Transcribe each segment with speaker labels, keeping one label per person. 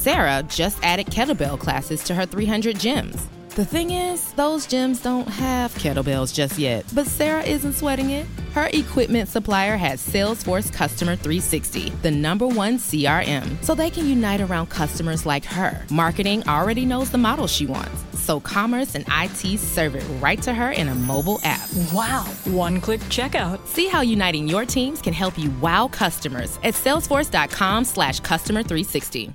Speaker 1: Sarah just added kettlebell classes to her 300 gyms. The thing is, those gyms don't have kettlebells just yet, but Sarah isn't sweating it. Her equipment supplier has Salesforce Customer 360, the number one CRM, so they can unite around customers like her. Marketing already knows the model she wants, so commerce and IT serve it right to her in a mobile app.
Speaker 2: Wow, one click checkout.
Speaker 1: See how uniting your teams can help you wow customers at salesforce.com slash customer 360.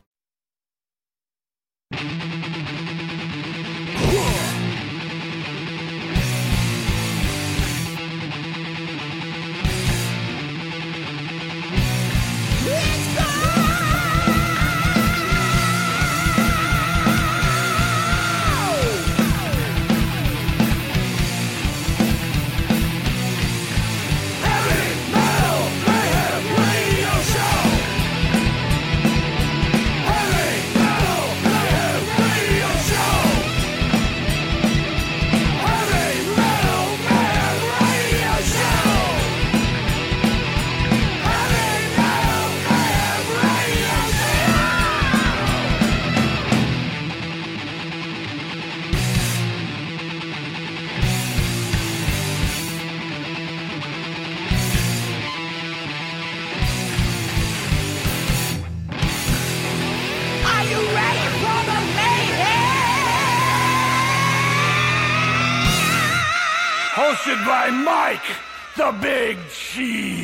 Speaker 3: Big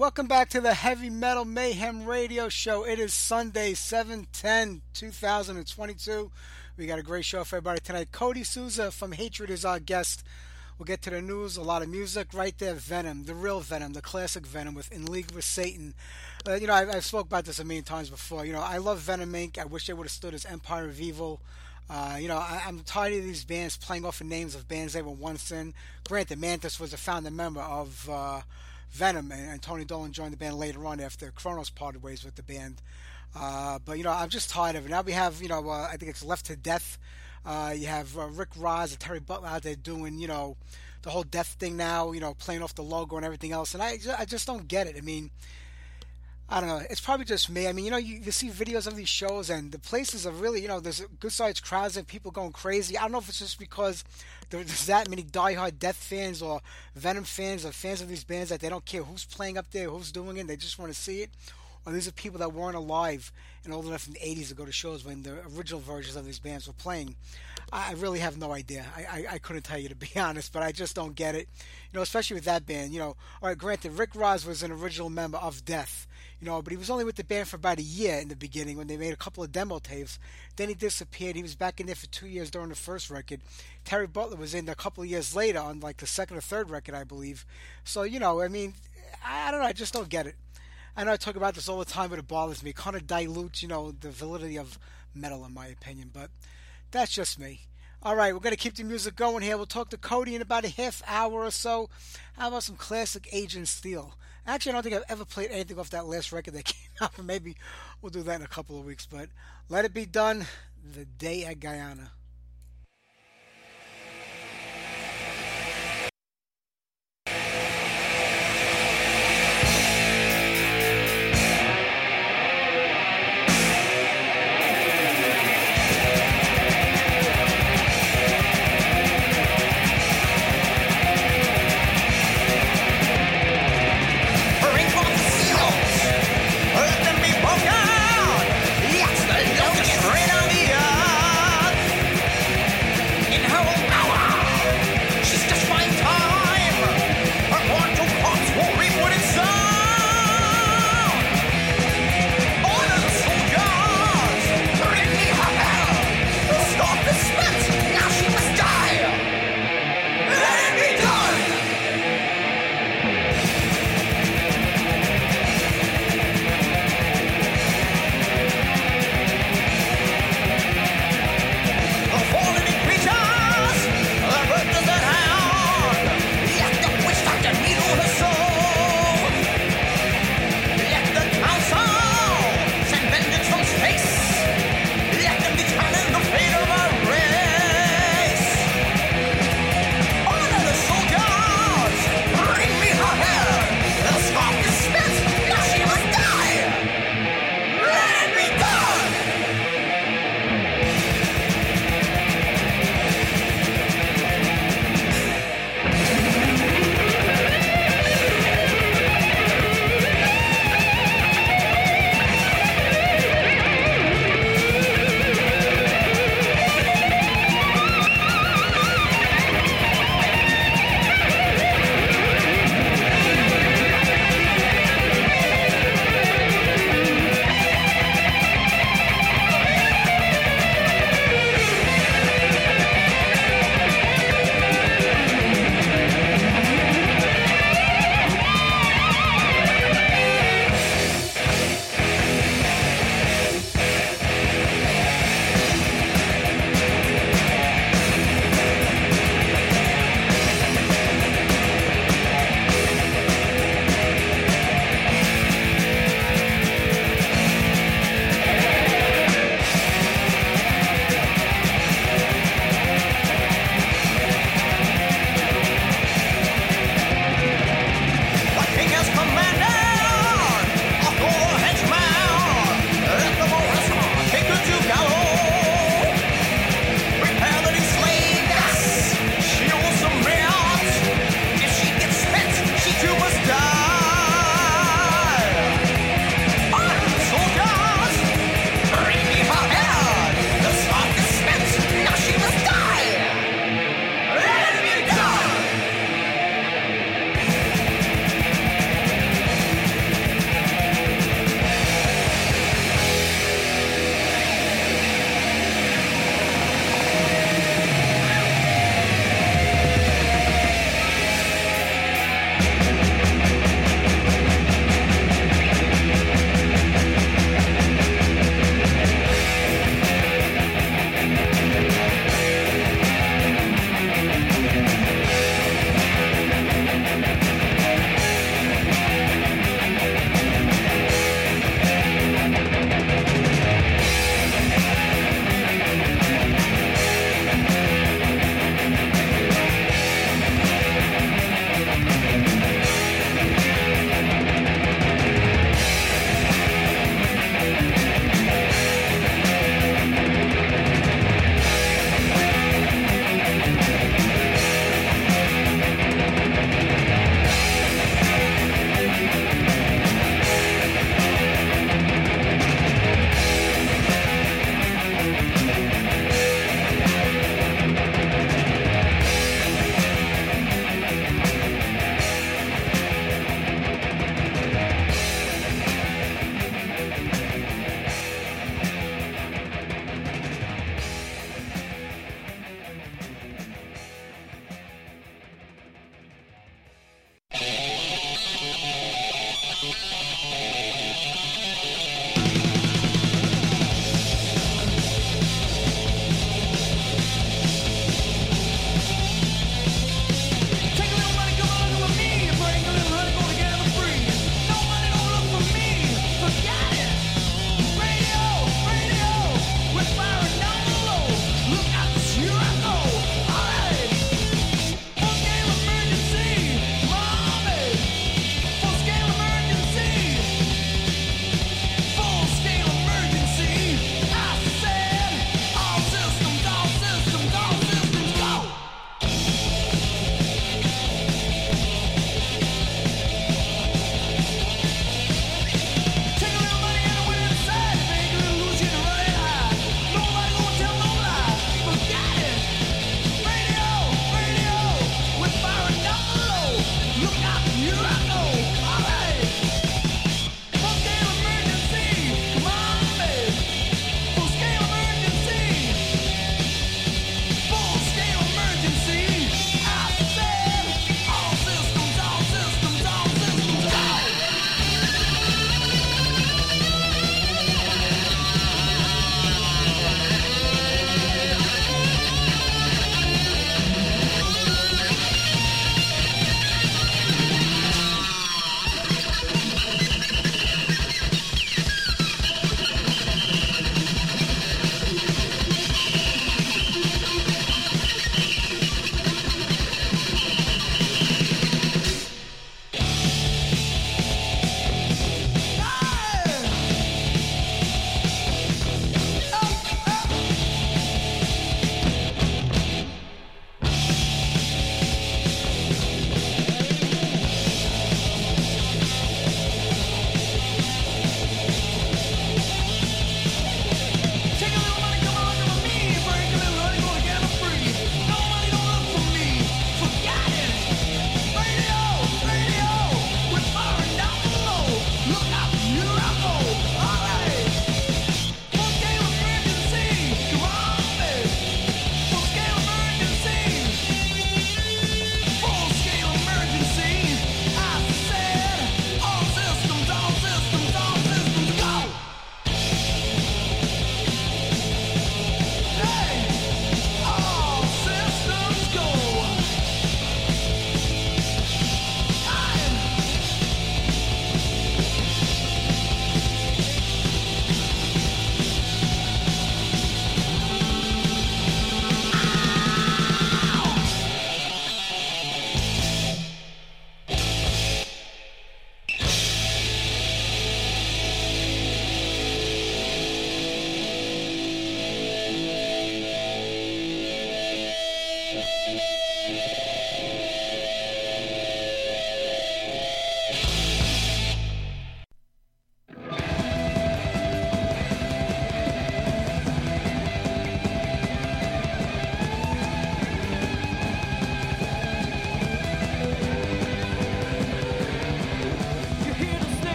Speaker 4: welcome back to the Heavy Metal Mayhem Radio Show. It is Sunday, 7 10, 2022. We got a great show for everybody tonight. Cody Souza from Hatriot is our guest. We'll get to the news, a lot of music right there. Venom, the real Venom, the classic Venom with In League with Satan. Uh, you know, I've, I've spoke about this a million times before. You know, I love Venom Inc. I wish they would have stood as Empire of Evil. Uh, you know, I, am tired of these bands playing off the names of bands they were once in. Granted, Mantas was a founding member of uh, Venom, and, and, Tony Dolan joined the band later on after Cronos parted ways with the band. Uh, but you know, I'm just tired of it. Now we have, you know, uh, I think it's Left to Death. Uh, you have uh, Rick Rozz and Terry Butler out there doing, you know, the whole death thing now. You know, playing off the logo and everything else. And I, I just don't get it. I mean, I don't know. It's probably just me. I mean, you know, you, you see videos of these shows, and the places are really, you know, there's good sized crowds and people going crazy. I don't know if it's just because there's that many diehard Death fans or Venom fans or fans of these bands that they don't care who's playing up there, who's doing it, they just want to see it. Or these are people that weren't alive and old enough in the 80s to go to shows when the original versions of these bands were playing. I really have no idea. I, I, I, couldn't tell you to be honest, but I just don't get it. You know, especially with that band. You know, all right, granted, Rick Rozz was an original member of Death, you know, but he was only with the band for about a year in the beginning when they made a couple of demo tapes. Then he disappeared. He was back in there for two years during the first record. Terry Butler was in a couple of years later on like the second or third record, I believe. So, you know, I mean, I, don't know. I just don't get it. I know I talk about this all the time, but it bothers me. Kind of dilutes, you know, the validity of metal, in my opinion. But that's just me. All right, we're going to keep the music going here. We'll talk to Cody in about a half hour or so. How about some classic Agent Steel? Actually, I don't think I've ever played anything off that last record that came out, but maybe we'll do that in a couple of weeks. But let it be done the day at Guyana.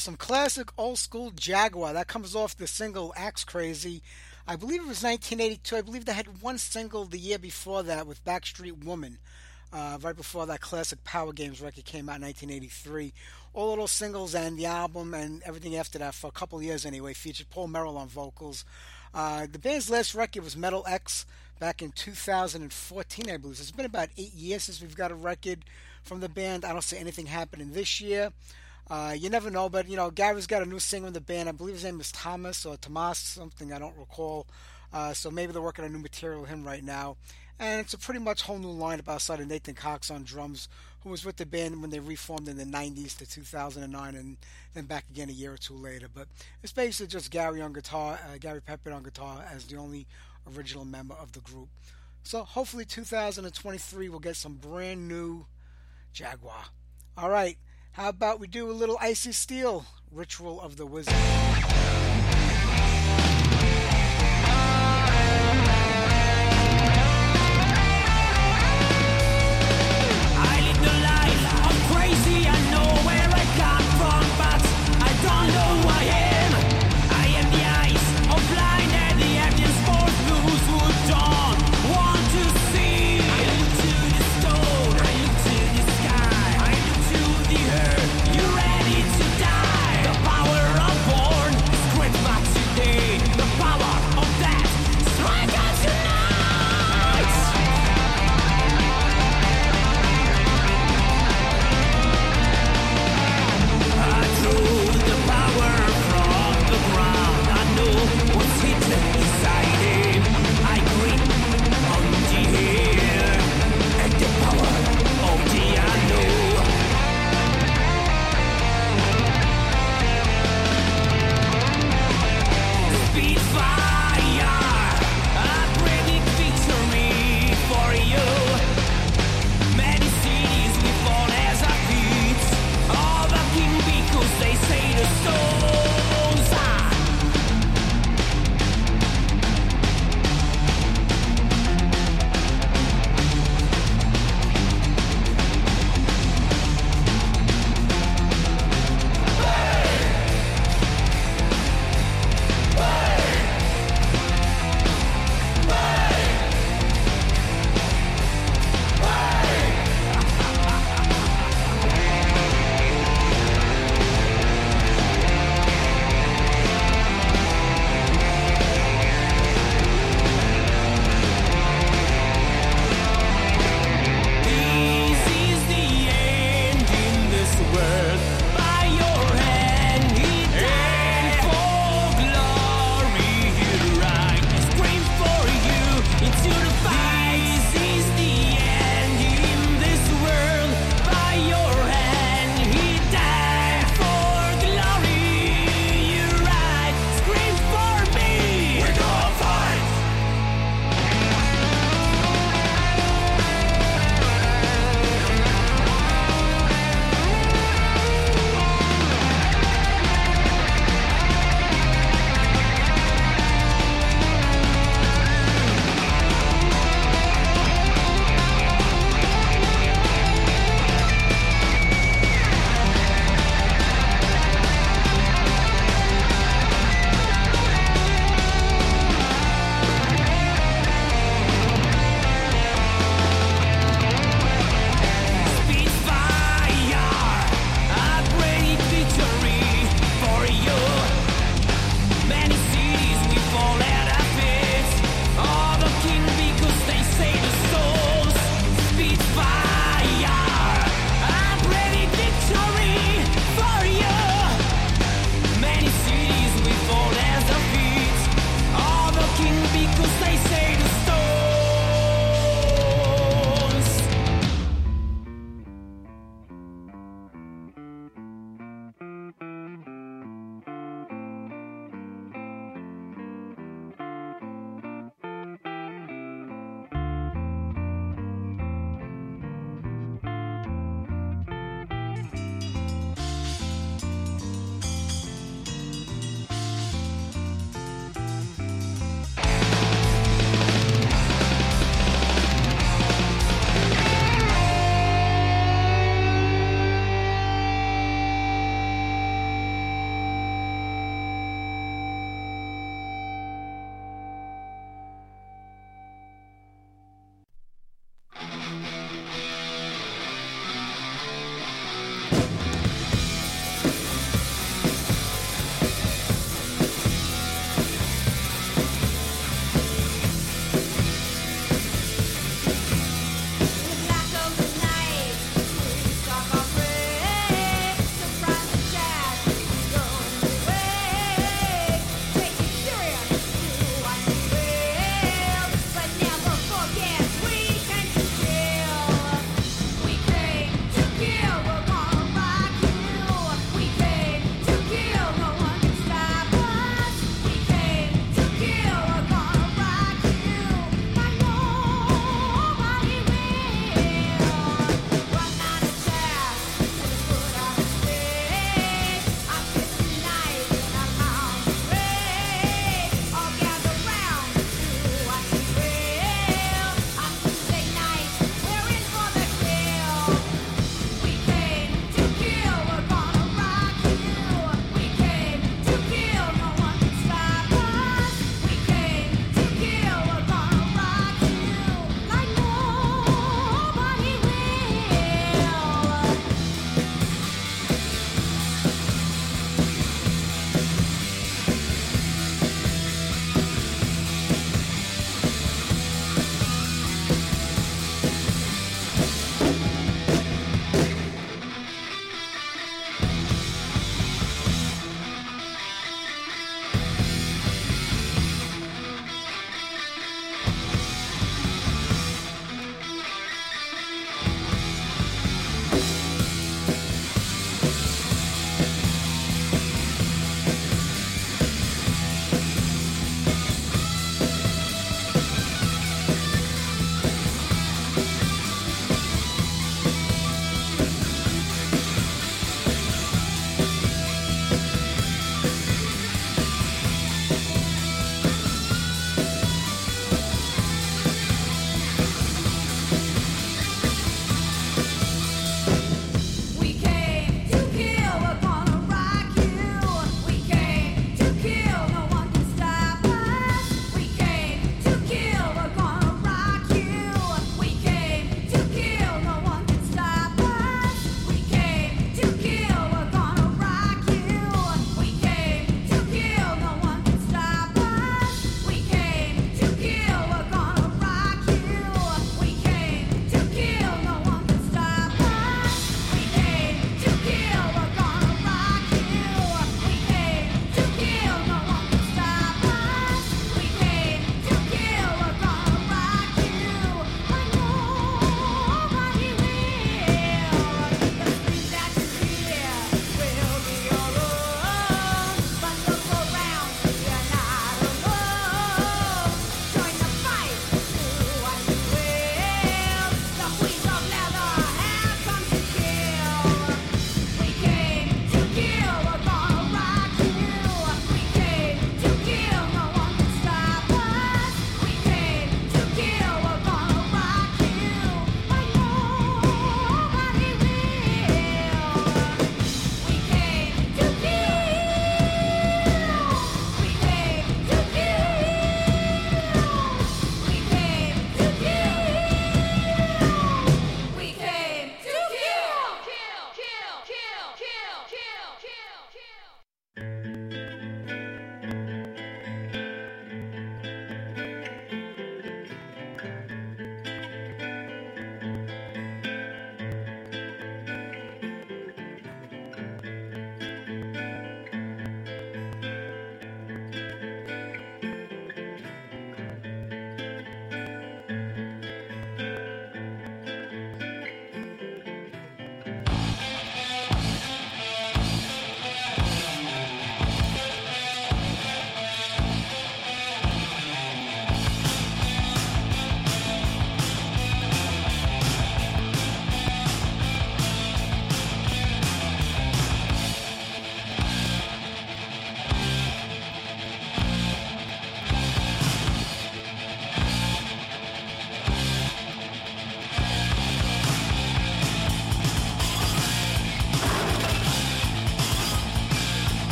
Speaker 5: Some classic old school Jaguar. That comes off the single Axe Crazy. I believe it was 1982. I believe they had one single the year before that with Backstreet Woman. Uh, right before that classic Power Games record came out in 1983. All those singles and the album and everything after that, for a couple years anyway, featured Paul Merrell on vocals. Uh, the band's last record was Metal X back in 2014, I believe. It's been about eight years since we've got a record from the band. I don't see anything happening this year. Uh, you never know, but you know, Gary's got a new singer in the band. I believe his name is Thomas or Tomas, something I don't recall. Uh, so maybe they're working on new material with him right now. And it's a pretty much whole new lineup outside of Nathan Cox on drums, who was with the band when they reformed in the 90s to 2009 and then back again a year or two later. But it's basically just Gary on guitar, uh, Garry Pepperd on guitar as the only original member of the group. So hopefully 2023 we'll get some brand new Jaguar. All right. How about we do a little Icy Steel Ritual of the Wizard?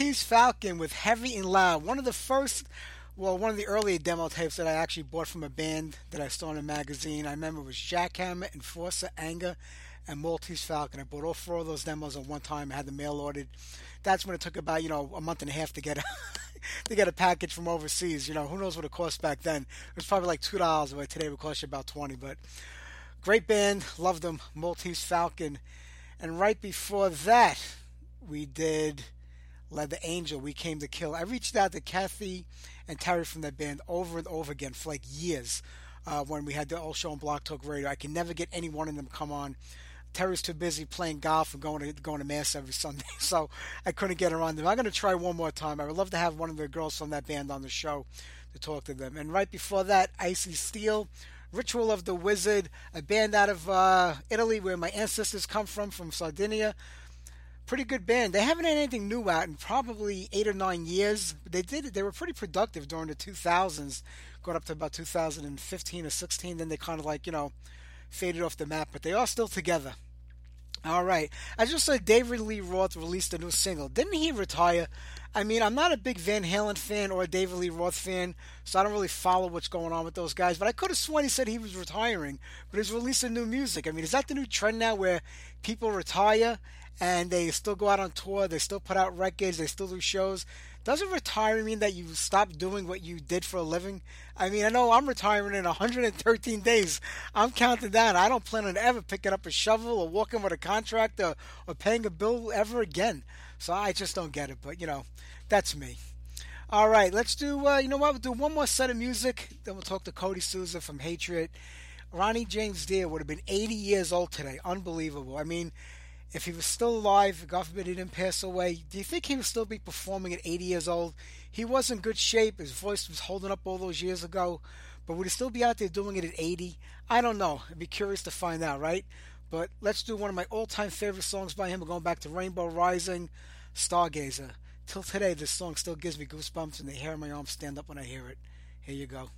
Speaker 4: Maltese Falcon with Heavy and Loud. One of the first, well, one of the earlier demo tapes that I actually bought from a band that I saw in a magazine. I remember it was Jackhammer, Enforcer, Anger, and Maltese Falcon. I bought all four of those demos at one time. I had the mail ordered. That's when it took about, you know, a month and a half to get a, to get a package from overseas. You know, who knows what it cost back then. It was probably like $2, but today it would cost you about 20 But great band. Loved them. Maltese Falcon. And right before that, we did Leather Angel, We Came to Kill. I reached out to Kathy and Terry from that band over and over again for like years uh, when we had the old show on Blog Talk Radio. I can never get any one of them come on. Terry's too busy playing golf and going to going to mass every Sunday, so I couldn't get her on them. I'm going to try one more time. I would love to have one of the girls from that band on the show to talk to them. And right before that, Icy Steel, Ritual of the Wizard, a band out of uh, Italy where my ancestors come from, from Sardinia. Pretty good band. They haven't had anything new out in probably eight or nine years. But they did. They were pretty productive during the 2000s, got up to about 2015 or 16. Then they kind of like you know faded off the map, but they are still together. All right. I just saw David Lee Roth released a new single. Didn't he retire? I mean, I'm not a big Van Halen fan or a David Lee Roth fan, so I don't really follow what's going on with those guys. But I could have sworn he said he was retiring, but he's releasing new music. I mean, is that the new trend now where people retire and they still go out on tour, they still put out records, they still do shows? Doesn't retiring mean that you stop doing what you did for a living? I mean, I know I'm retiring in 113 days. I'm counting down. I don't plan on ever picking up a shovel or walking with a contractor or paying a bill ever again. So I just don't get it. But, you know, that's me. All right, let's do, uh, you know what, we'll do one more set of music. Then we'll talk to Cody Souza from Hatriot. Ronnie James Dio would have been 80 years old today. Unbelievable. I mean, if he was still alive, God forbid he didn't pass away, do you think he would still be performing at 80 years old? He was in good shape. His voice was holding up all those years ago. But would he still be out there doing it at 80? I don't know. I'd be curious to find out, right? But let's do one of my all time favorite songs by him. We're going back to Rainbow Rising, Stargazer. Till today, this song still gives me goosebumps and the hair on my arms stand up when I hear it. Here you go.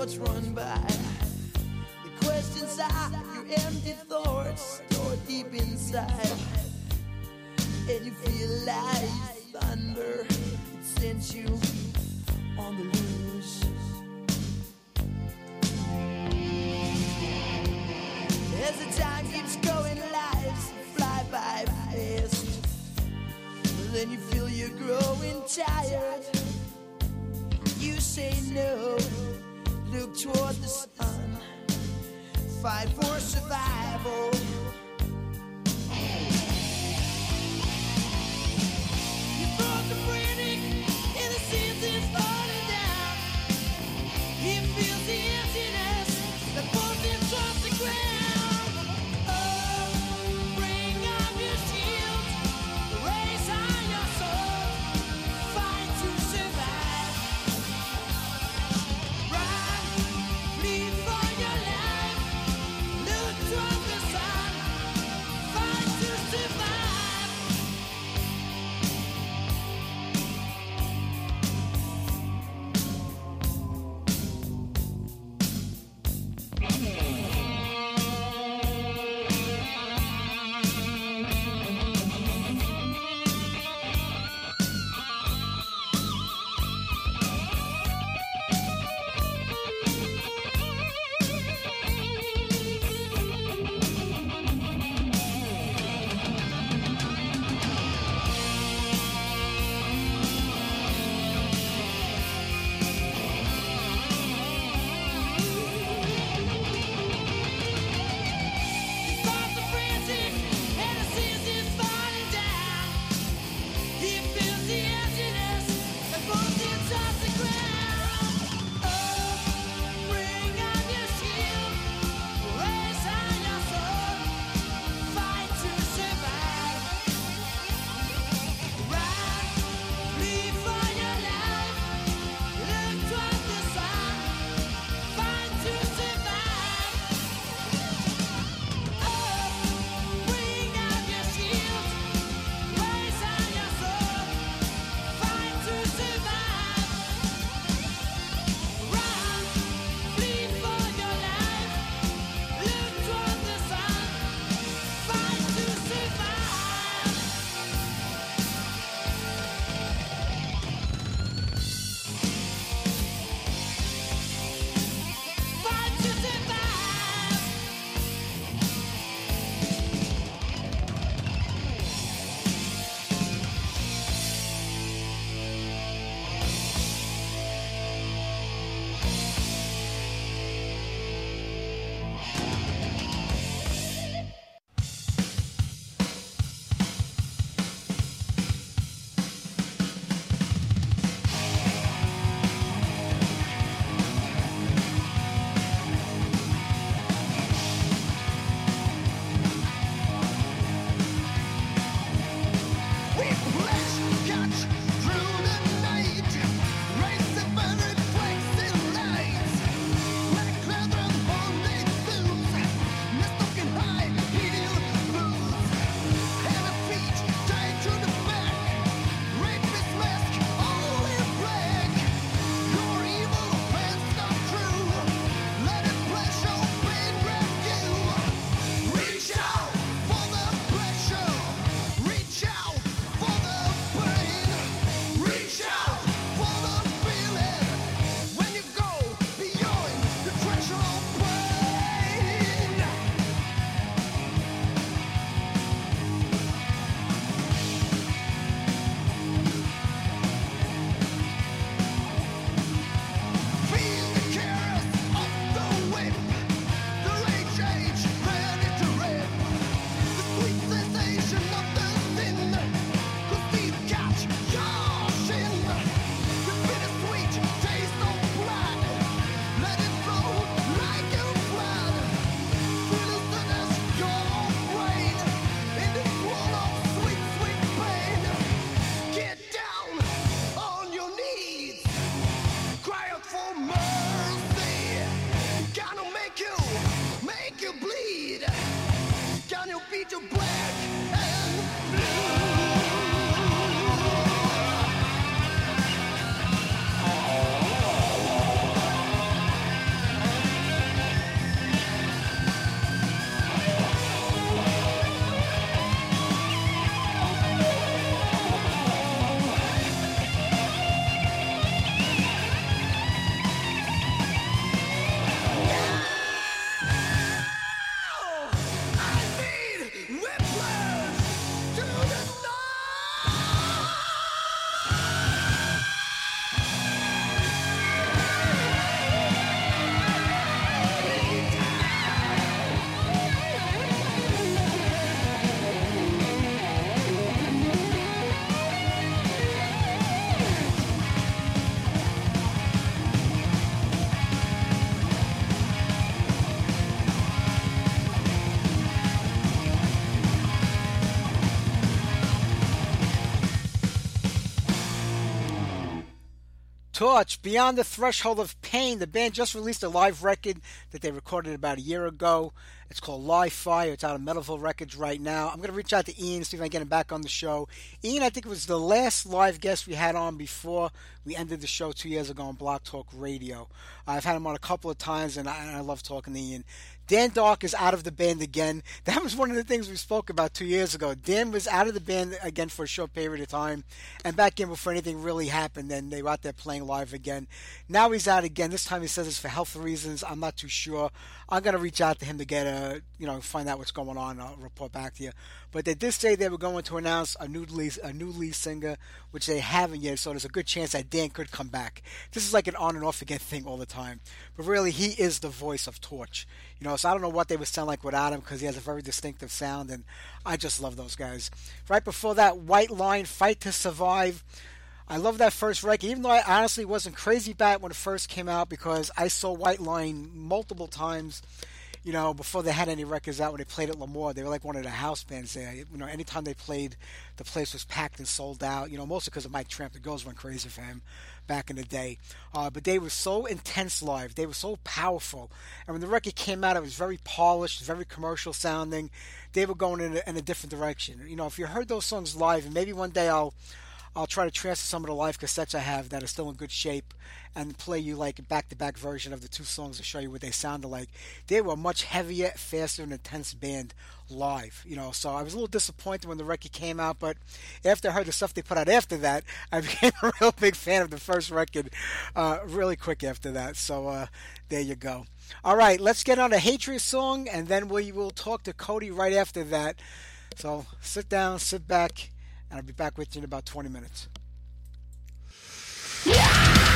Speaker 6: thoughts run by. The questions are your empty thoughts stored deep inside. And you feel like thunder it sends you on the loose. As the time keeps going, lives fly by fast. Then you feel you're growing tired. You say no. Look toward the sun, fight for survival.
Speaker 4: Torch, Beyond the Threshold of Pain. The band just released a live record that they recorded about a year ago. It's called Live Fire. It's out of Metalville Records right now. I'm going to reach out to Ian, see if I can get him back on the show. Ian, I think it was the last live guest we had on before we ended the show two years ago on Blog Talk Radio. I've had him on a couple of times, and I, and I love talking to Ian. Dan Dark is out of the band again. That was one of the things we spoke about two years ago. Dan was out of the band again for a short period of time and back in before anything really happened. Then they were out there playing live again. Now he's out again. This time he says it's for health reasons. I'm not too sure. I'm to reach out to him to get a, you know, find out what's going on. I'll report back to you. But they did say they were going to announce a new lead, a new lead singer, which they haven't yet. So there's a good chance that Dan could come back. This is like an on and off again thing all the time. But really, he is the voice of Torch. You know, so I don't know what they would sound like without him because he has a very distinctive sound, and I just love those guys. Right before that, White Lion, Fight to Survive. I love that first record, even though I honestly wasn't crazy about it when it first came out because I saw White Lion multiple times you know, before they had any records out when they played at L'Amour, they were like one of the house bands there. You know, anytime they played, the place was packed and sold out. You know, mostly because of Mike Tramp. The girls went crazy for him back in the day. Uh, but they were so intense live. They were so powerful. And when the record came out, it was very polished, very commercial sounding. They were going in a, in a different direction. You know, if you heard those songs live, and maybe one day I'll I'll try to transfer some of the live cassettes I have that are still in good shape and play you like a back to back version of the two songs to show you what they sounded like. They were much heavier, faster, and intense band live, you know. So I was a little disappointed when the record came out, but after I heard the stuff they put out after that, I became a real big fan of the first record uh, really quick after that. So uh, there you go. All right, let's get on a Hatriot song, and then we will talk to Cody right after that. So sit down, sit back, and I'll be back with you in about 20 minutes.
Speaker 6: Feel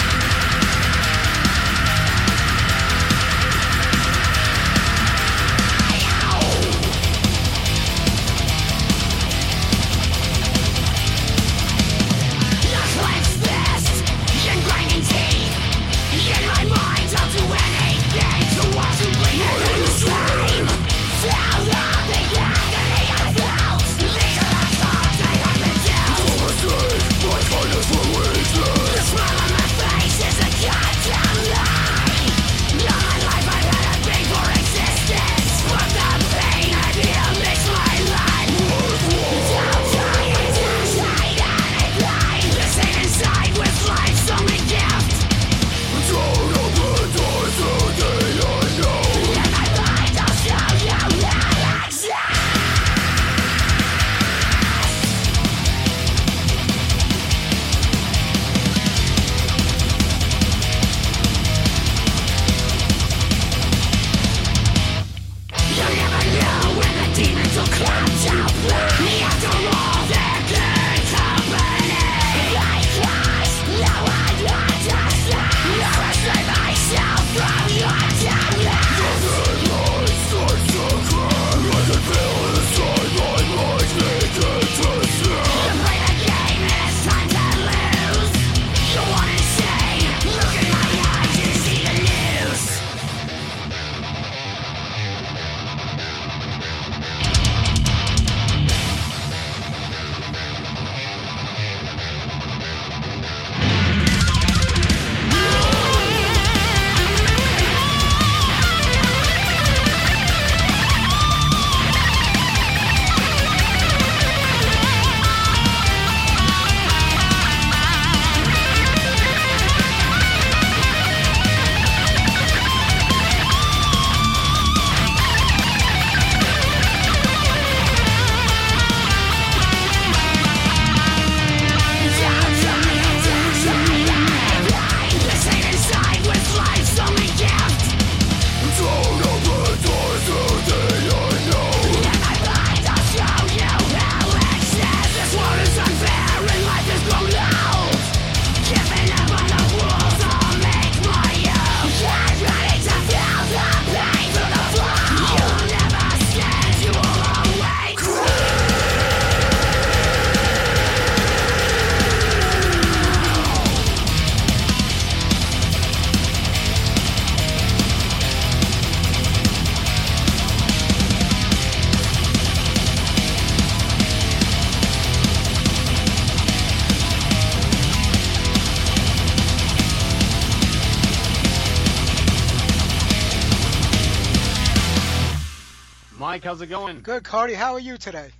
Speaker 7: How's it going?
Speaker 4: Good, Cody. How are you today?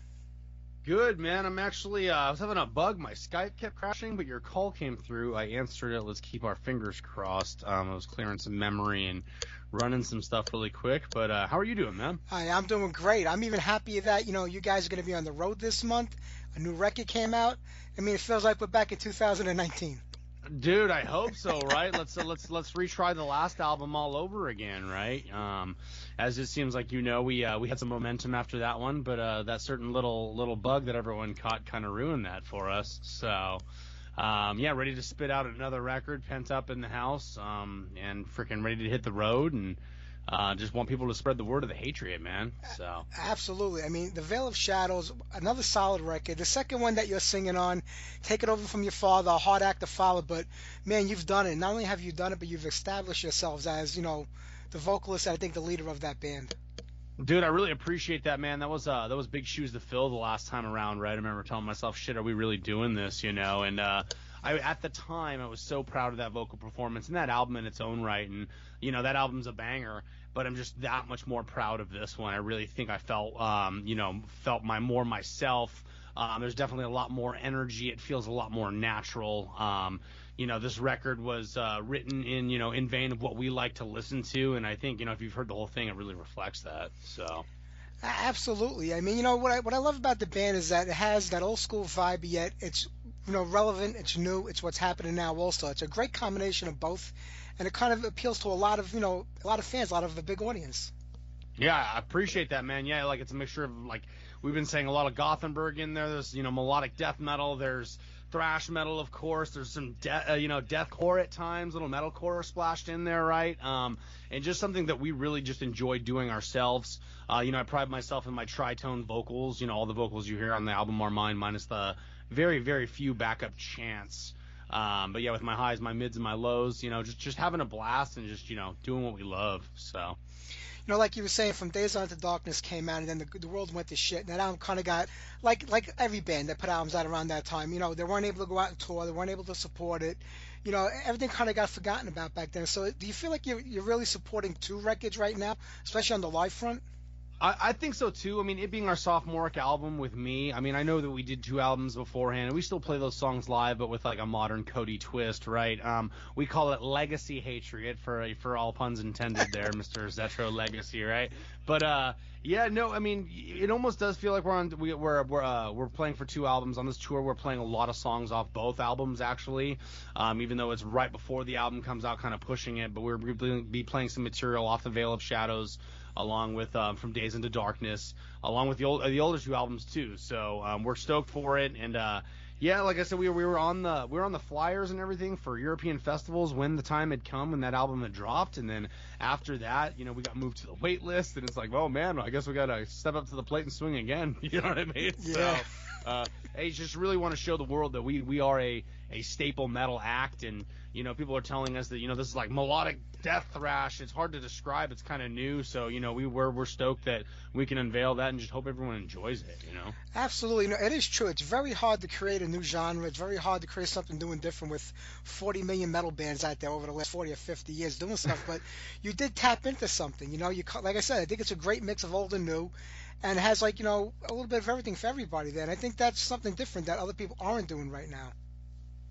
Speaker 7: Good, man. I'm actually, uh, I was having a bug. My Skype kept crashing, but your call came through. I answered it. Let's keep our fingers crossed. Um, I was clearing some memory and running some stuff really quick. But uh, how are you doing, man?
Speaker 4: Hi, I'm doing great. I'm even happy that, you know, you guys are going to be on the road this month. A new record came out. I mean, it feels like we're back in 2019.
Speaker 7: Dude, I hope so, right? let's uh, let's let's retry the last album all over again, right? Um, as it seems like you know, we uh, we had some momentum after that one, but uh, that certain little little bug that everyone caught kind of ruined that for us. So, um, yeah, ready to spit out another record, pent up in the house, um, and freaking ready to hit the road and. Uh, just want people to spread the word of the Hatriot, man. So
Speaker 4: Absolutely. I mean, The Veil of Shadows, another solid record. The second one that you're singing on, Take It Over From Your Father, a hard act to follow, but man, you've done it. Not only have you done it, but you've established yourselves as, you know, the vocalist and I think the leader of that band.
Speaker 7: Dude, I really appreciate that, man. That was uh, that was big shoes to fill the last time around, right? I remember telling myself, "Shit, are we really doing this?" You know, and uh, I at the time I was so proud of that vocal performance and that album in its own right, and you know that album's a banger. But I'm just that much more proud of this one. I really think I felt, um, you know, felt my more myself. Um, there's definitely a lot more energy. It feels a lot more natural. Um, you know, this record was uh, written in, you know, in vein of what we like to listen to, and I think, you know, if you've heard the whole thing, it really reflects that. So.
Speaker 4: Absolutely. I mean, you know what I what I love about the band is that it has that old school vibe, yet it's you know relevant, it's new, it's what's happening now. Also, it's a great combination of both, and it kind of appeals to a lot of you know a lot of fans, a lot of the big audience.
Speaker 7: Yeah, I appreciate that, man. Yeah, like it's a mixture of like we've been saying a lot of Gothenburg in there. There's you know melodic death metal. There's thrash metal, of course. There's some de- uh, you know deathcore at times, little metalcore splashed in there, right? Um, and just something that we really just enjoy doing ourselves. Uh, you know, I pride myself in my tritone vocals. You know, all the vocals you hear on the album are mine, minus the very very few backup chants. Um, but yeah, with my highs, my mids, and my lows, you know, just just having a blast and just you know doing what we love. So.
Speaker 4: You know, like you were saying, from Days Unto Darkness came out, and then the, the world went to shit. And that album kind of got like like every band that put albums out around that time. You know, they weren't able to go out and tour, they weren't able to support it. You know, everything kind of got forgotten about back then. So, do you feel like you're you're really supporting two records right now, especially on the live front?
Speaker 7: I, I think so too. I mean, it being our sophomoric album with me, I mean, I know that we did two albums beforehand, and we still play those songs live, but with like a modern Cody twist, right? Um, we call it Legacy Hatriot for for all puns intended there, Mr. Zetro Legacy, right? But uh, yeah, no, I mean, it almost does feel like we're on we, we're we're uh, we're playing for two albums on this tour. We're playing a lot of songs off both albums actually, um, even though it's right before the album comes out, kind of pushing it. But we're going to be playing some material off the Veil of Shadows along with um, From Days Unto Darkness, along with the old, the older two albums too. So um, we're stoked for it, and uh, yeah, like I said, we were, we were on the we were on the flyers and everything for European festivals when the time had come when that album had dropped, and then after that, you know, we got moved to the wait list, and it's like, oh man, I guess we gotta step up to the plate and swing again. You know what I mean?
Speaker 4: Yeah.
Speaker 7: So, uh, I just really want to show the world that we we are a a staple metal act, and you know, people are telling us that you know this is like melodic death thrash. It's hard to describe. It's kind of new, so you know, we we're we're stoked that we can unveil that and just hope everyone enjoys it. You know.
Speaker 4: Absolutely, no, it is true. It's very hard to create a new genre. It's very hard to create something new and different with 40 million metal bands out there over the last 40 or 50 years doing stuff. but you did tap into something. You know, you like I said, I think it's a great mix of old and new, and has like you know a little bit of everything for everybody. There, and I think that's something different that other people aren't doing right now.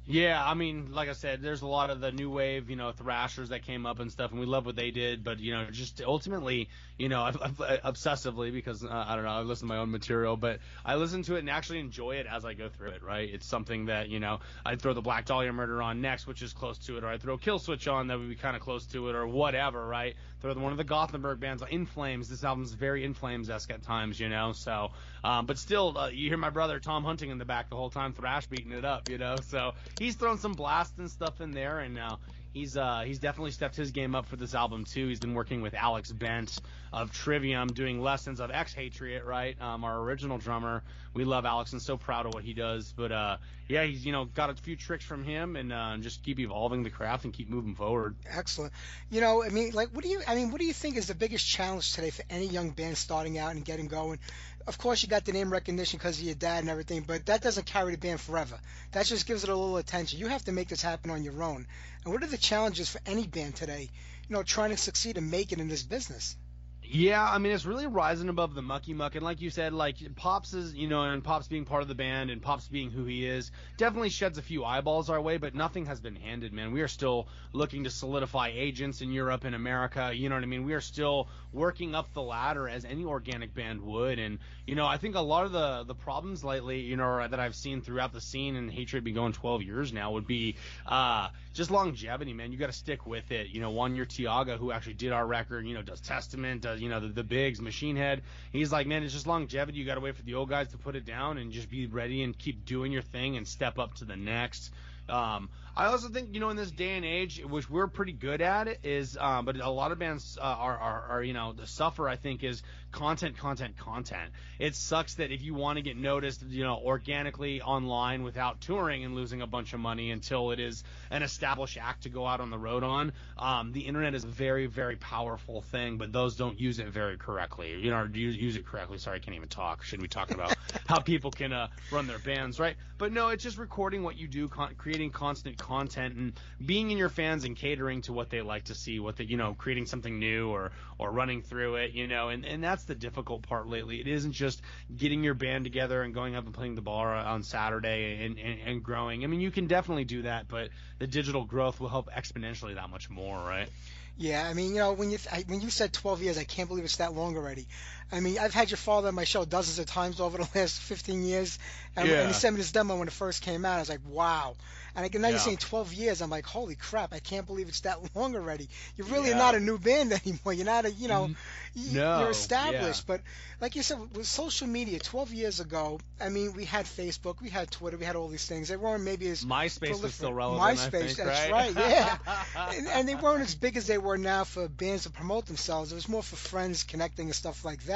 Speaker 7: Yeah, I mean, like I said, there's a lot of the new wave, you know, thrashers that came up and stuff, and we love what they did. But you know, just ultimately, you know, I've, I've, obsessively because uh, I don't know, I listen to my own material, but I listen to it and actually enjoy it as I go through it. Right? It's something that you know, I'd throw the Black Dahlia Murder on next, which is close to it, or I'd throw Kill Switch on that would be kind of close to it, or whatever. Right? Throw one of the Gothenburg bands, In Flames. This album's very In Flames esque at times, you know. So, um, but still, uh, you hear my brother Tom Hunting in the back the whole time, thrash beating it up, you know. So he's thrown some blast and stuff in there, and uh, he's uh, he's definitely stepped his game up for this album too. He's been working with Alex Bent of Trivium, doing lessons of Ex Hatriot, right? Um, our original drummer. We love Alex and so proud of what he does. But uh, yeah, he's you know got a few tricks from him, and uh, just keep evolving the craft and keep moving forward.
Speaker 4: Excellent. You know, I mean, like, what do you? I mean, what do you think is the biggest challenge today for any young band starting out and getting going? Of course, you got the name recognition because of your dad and everything, but that doesn't carry the band forever. That just gives it a little attention. You have to make this happen on your own. And what are the challenges for any band today? You know, trying to succeed and make it in this business.
Speaker 7: Yeah, I mean it's really rising above the mucky muck, and like you said, like Pops is, you know, and Pops being part of the band, and Pops being who he is, definitely sheds a few eyeballs our way, but nothing has been handed, man. We are still looking to solidify agents in Europe and America. You know what I mean? We are still working up the ladder as any organic band would, and you know, I think a lot of the the problems lately, you know, that I've seen throughout the scene, and Hatriot be going 12 years now, would be uh, just longevity, man. You got to stick with it. You know, Juan Urteaga, who actually did our record, you know, does Testament, does you know the, the bigs, Machine Head. He's like, man, it's just longevity. You got to wait for the old guys to put it down and just be ready and keep doing your thing and step up to the next. Um, I also think you know in this day and age, which we're pretty good at it, is uh, but a lot of bands uh, are, are are you know the suffer. I think is content, content, content. It sucks that if you want to get noticed, you know, organically online without touring and losing a bunch of money until it is an established act to go out on the road on. Um, the internet is a very, very powerful thing, but those don't use it very correctly. You know, use, use it correctly. Sorry, I can't even talk. Should be talking about how people can uh, run their bands, right? But no, it's just recording what you do, con- creating constant content, and being in your fans and catering to what they like to see, what they, you know, creating something new or or running through it, you know, and and that's the difficult part lately. It isn't just getting your band together and going up and playing the bar on Saturday and, and, and growing. I mean, you can definitely do that, but the digital growth will help exponentially that much more, right?
Speaker 4: Yeah, I mean, you know, when you I, when you said 12 years, I can't believe it's that long already. I mean, I've had your father on my show dozens of times over the last 15 years, and,
Speaker 7: Yeah.
Speaker 4: and he sent me this demo when it first came out. I was like, wow. And I, now you're saying 12 years. I'm like, holy crap! I can't believe it's that long already. You're really
Speaker 7: Yeah.
Speaker 4: not a new band anymore. You're not a, you know, mm-hmm. y-
Speaker 7: No,
Speaker 4: you're established.
Speaker 7: yeah.
Speaker 4: But like you said, with social media, 12 years ago, I mean, we had Facebook, we had Twitter, we had all these things. They weren't maybe as
Speaker 7: MySpace was still relevant.
Speaker 4: MySpace,
Speaker 7: think,
Speaker 4: that's
Speaker 7: right?
Speaker 4: yeah. and, and they weren't as big as they were now for bands to promote themselves. It was more for friends connecting and stuff like that.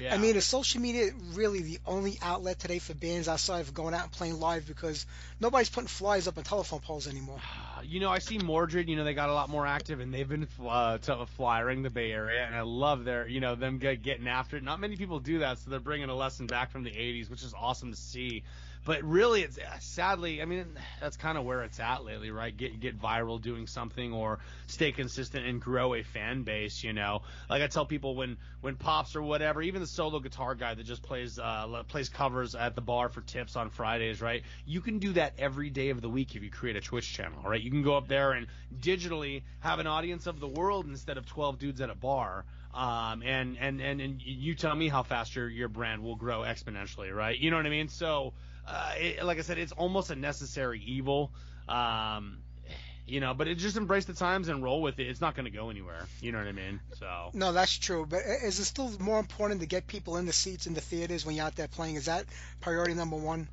Speaker 7: Yeah.
Speaker 4: I mean, is social media really the only outlet today for bands outside of going out and playing live? Because nobody's putting flyers up on telephone poles anymore.
Speaker 7: you know, I see Mordred. You know, they got a lot more active, and they've been uh, flyering the Bay Area, and I love their, you know, them get, getting after it. Not many people do that, so they're bringing a lesson back from the '80s, which is awesome to see. But really, it's uh, sadly, I mean, that's kind of where it's at lately, right? Get get viral doing something, or stay consistent and grow a fan base. You know, like I tell people when when pops or whatever, even the solo guitar guy that just plays uh, plays covers at the bar for tips on Fridays, right? You can do that every day of the week if you create a Twitch channel, right? You can go up there and digitally have an audience of the world instead of 12 dudes at a bar. Um, and, and, and, and you tell me how fast your, your brand will grow exponentially, right? You know what I mean? So, uh, it, like I said, it's almost a necessary evil. Um, you know, but it just embrace the times and roll with it. It's not going to go anywhere. You know what I mean? So,
Speaker 4: No, that's true. But is it still more important to get people in the seats in the theaters when you're out there playing? Is that priority number one?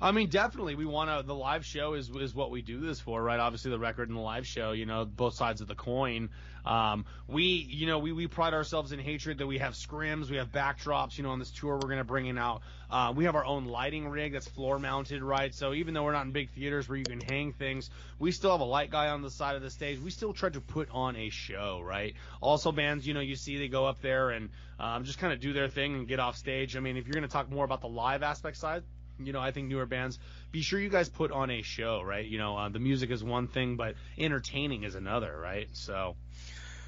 Speaker 7: I mean, definitely, we want to. The live show is is what we do this for, right? Obviously, the record and the live show, you know, both sides of the coin. Um, we, you know, we, we pride ourselves in Hatriot that we have scrims, we have backdrops. You know, on this tour, we're gonna bring in out. Uh, we have our own lighting rig that's floor mounted, right? So even though we're not in big theaters where you can hang things, we still have a light guy on the side of the stage. We still try to put on a show, right? Also, bands, you know, you see they go up there and um, just kind of do their thing and get off stage. I mean, if you're gonna talk more about the live aspect side, you know, I think newer bands, be sure you guys put on a show, right? You know, uh, the music is one thing, but entertaining is another, right? So,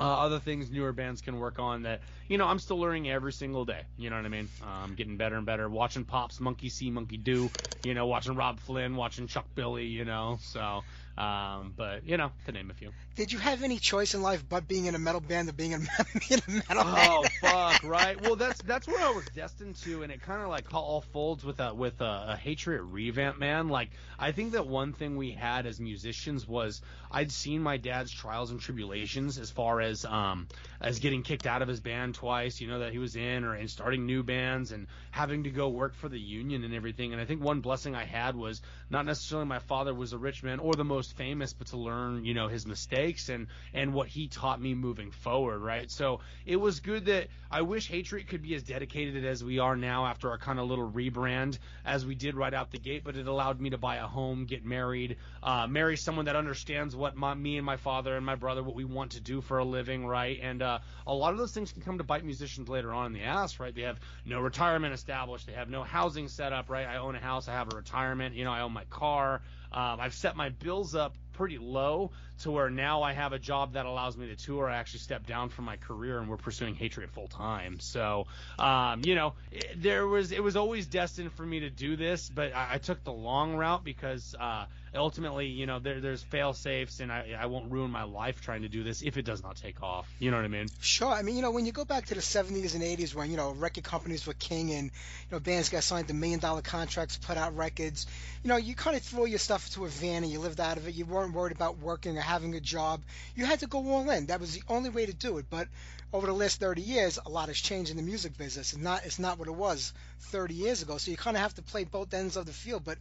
Speaker 7: uh, other things newer bands can work on that, you know, I'm still learning every single day. You know what I mean? Um, getting better and better. Watching Pops, Monkey See, Monkey Do, you know, watching Robb Flynn, watching Chuck Billy, you know, so, um, but, you know, to name a few.
Speaker 4: Did you have any choice in life but being in a metal band or being in, being a metal
Speaker 7: Oh
Speaker 4: band?
Speaker 7: fuck! Right. Well, that's that's where I was destined to, and it kind of like all folds with a with a, a Hatriot revamp, man. Like I think that one thing we had as musicians was I'd seen my dad's trials and tribulations as far as um as getting kicked out of his band twice, you know that he was in, or and starting new bands and having to go work for the union and everything. And I think one blessing I had was not necessarily my father was a rich man or the most famous, but to learn you know his mistakes and and what he taught me moving forward, right? So it was good that I wish Hatriot could be as dedicated as we are now after our kind of little rebrand as we did right out the gate, but it allowed me to buy a home, get married, uh, marry someone that understands what my, me and my father and my brother, what we want to do for a living, right? And uh, a lot of those things can come to bite musicians later on in the ass, right? They have no retirement established, they have no housing set up, right? I own a house, I have a retirement, you know, I own my car. Um, I've set my bills up pretty low to where now I have a job that allows me to tour. I actually stepped down from my career and we're pursuing Hatriot full time. So, um, you know, it, there was it was always destined for me to do this, but I, I took the long route because uh, ultimately, you know, there, there's fail safes, and I, I won't ruin my life trying to do this if it does not take off. You know what I mean?
Speaker 4: Sure. I mean, you know, when you go back to the 70s and 80s when, you know, record companies were king and, you know, bands got signed to million dollar contracts, put out records, you know, you kind of throw your stuff into a van and you lived out of it. You weren't worried about working or having a job. You had to go all in. That was the only way to do it. But over the last 30 years, a lot has changed in the music business. It's not, it's not what it was 30 years ago. So you kind of have to play both ends of the field. But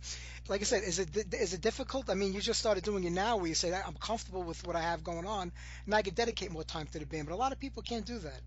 Speaker 4: like I said, is it, is it difficult? I mean, you just started doing it now where you say, I'm comfortable with what I have going on and I can dedicate more time to the band. But a lot of people can't do that.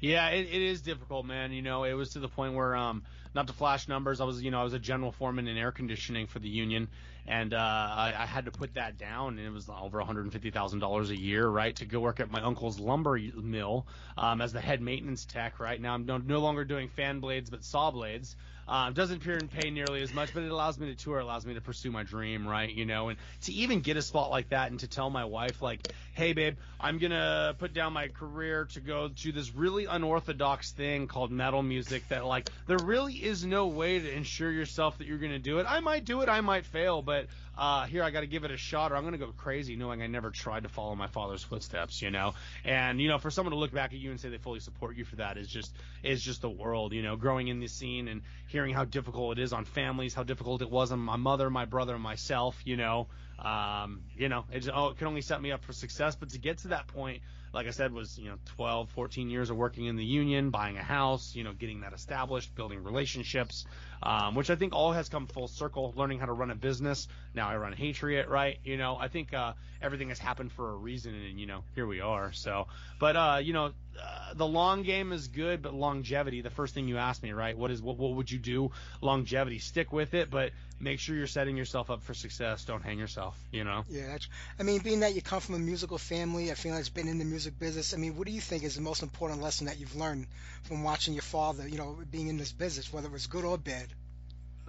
Speaker 7: Yeah, it, it is difficult, man. You know, it was to the point where, um, not to flash numbers, I was, you know, I was a general foreman in air conditioning for the union, and uh, I, I had to put that down, and it was over $150,000 a year, right, to go work at my uncle's lumber mill um, as the head maintenance tech, right. Now I'm no, no longer doing fan blades, but saw blades. Um, doesn't appear and pay nearly as much, but it allows me to tour, allows me to pursue my dream, right? You know, and to even get a spot like that and to tell my wife, like, hey, babe, I'm gonna put down my career to go to this really unorthodox thing called metal music that, like, there really is no way to ensure yourself that you're gonna do it. I might do it, I might fail, but uh, here I got to give it a shot, or I'm gonna go crazy, knowing I never tried to follow my father's footsteps, you know. And you know, for someone to look back at you and say they fully support you for that is just is just the world, you know. Growing in this scene and hearing how difficult it is on families, how difficult it was on my mother, my brother, and myself, you know. Um, you know, it, just, oh, it can only set me up for success. But to get to that point, like I said, was you know 12, 14 years of working in the union, buying a house, you know, getting that established, building relationships, um, which I think all has come full circle. Learning how to run a business. Now I run Hatriot, right? You know, I think uh, everything has happened for a reason, and you know, here we are. So, but uh, you know, uh, the long game is good, but longevity. The first thing you asked me, right? What is what? What would you do? Longevity. Stick with it, but make sure you're setting yourself up for success. Don't hang yourself. You know.
Speaker 4: Yeah, that's, I mean, being that you come from a musical family, I feel like it's been in the music business. I mean, what do you think is the most important lesson that you've learned from watching your father? You know, being in this business, whether it was good or bad.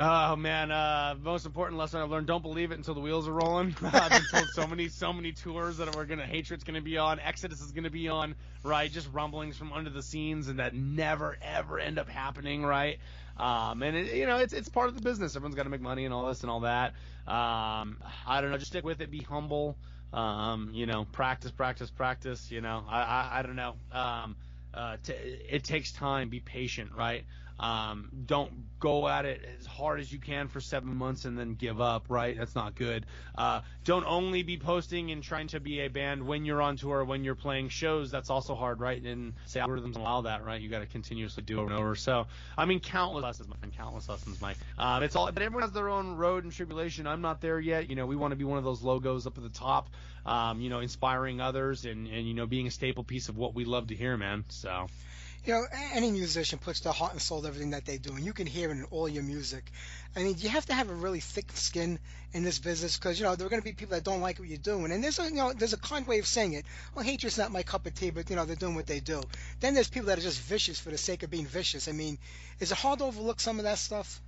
Speaker 7: Oh man, uh, most important lesson I've learned: don't believe it until the wheels are rolling. I've been told so many, so many tours that we're gonna Hatriot's gonna be on, Exodus is gonna be on, right? Just rumblings from under the scenes, and that never ever end up happening, right? Um, and it, you know, it's it's part of the business. Everyone's got to make money and all this and all that. Um, I don't know, just stick with it, be humble. Um, you know, practice, practice, practice. You know, I I, I don't know. Um, uh, t- it takes time. Be patient, right? Um, don't go at it as hard as you can for seven months and then give up, right? That's not good. Uh, don't only be posting and trying to be a band when you're on tour, when you're playing shows. That's also hard, right? And say algorithms allow that, right? You got to continuously do over and over. So, I mean, countless lessons, my countless lessons, Mike. Um, it's all, but everyone has their own road and tribulation. I'm not there yet. You know, we want to be one of those logos up at the top. Um, you know, inspiring others and and you know being a staple piece of what we love to hear, man. So
Speaker 4: you know, any musician puts their heart and soul to everything that they do, and you can hear it in all your music. I mean, you have to have a really thick skin in this business because you know there are going to be people that don't like what you're doing, and there's a you know there's a kind way of saying it. Well, Hatriot's not my cup of tea, but you know they're doing what they do. Then there's people that are just vicious for the sake of being vicious. I mean, is it hard to overlook some of that stuff?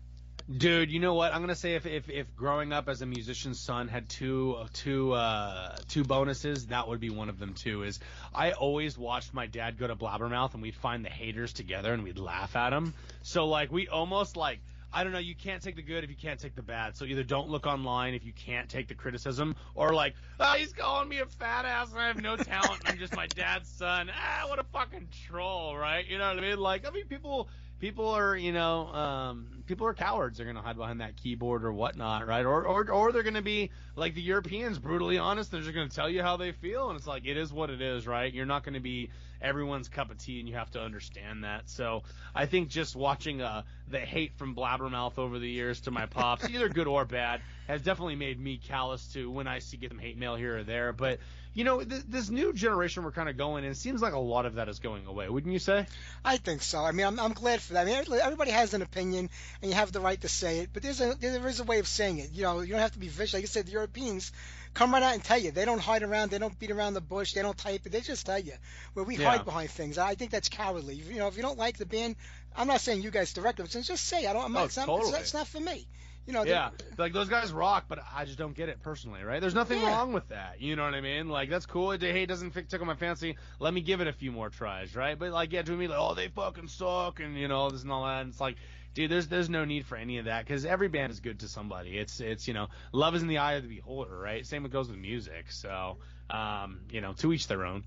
Speaker 7: Dude, you know what? I'm gonna say if, if, if growing up as a musician's son had two two uh, two bonuses, that would be one of them too. Is I always watched my dad go to Blabbermouth and we'd find the haters together and we'd laugh at them. So like we almost like I don't know, you can't take the good if you can't take the bad. So either don't look online if you can't take the criticism, or like, oh, he's calling me a fat ass and I have no talent and I'm just my dad's son. Ah, what a fucking troll, right? You know what I mean? Like, I mean, people people are, you know, um, people are cowards. They're going to hide behind that keyboard or whatnot, right? Or, or, or they're going to be like the Europeans, brutally honest. They're just going to tell you how they feel, and it's like it is what it is, right? You're not going to be everyone's cup of tea, and you have to understand that. So I think just watching uh, the hate from Blabbermouth over the years to my pops, either good or bad, has definitely made me callous to when I see get some hate mail here or there. But you know, th- this new generation we're kind of going in, it seems like a lot of that is going away, wouldn't you say?
Speaker 4: I think so. I mean, I'm, I'm glad for that. I mean, everybody has an opinion, and you have the right to say it, but there's a there is a way of saying it. You know, you don't have to be vicious. Like I said, the Europeans come right out and tell you. They don't hide around. They don't beat around the bush. They don't type it. They just tell you. Where we
Speaker 7: Yeah.
Speaker 4: hide behind things. I think that's cowardly. You know, if you don't like the band, I'm not saying you guys direct them. just say I don't. I'm not,
Speaker 7: Oh,
Speaker 4: not
Speaker 7: totally.
Speaker 4: it's, not- it's not for me. You know,
Speaker 7: yeah, like those guys rock, but I just don't get it personally, right? There's nothing
Speaker 4: Yeah.
Speaker 7: wrong with that. You know what I mean? Like that's cool. It, hey, it doesn't fi- tickle my fancy. Let me give it a few more tries, right? But like, yeah, to me, like, oh, they fucking suck, and you know this and all that. And it's like, dude, there's there's no need for any of that because every band is good to somebody. It's it's you know, love is in the eye of the beholder, right? Same with goes with music. So, um, you know, to each their own.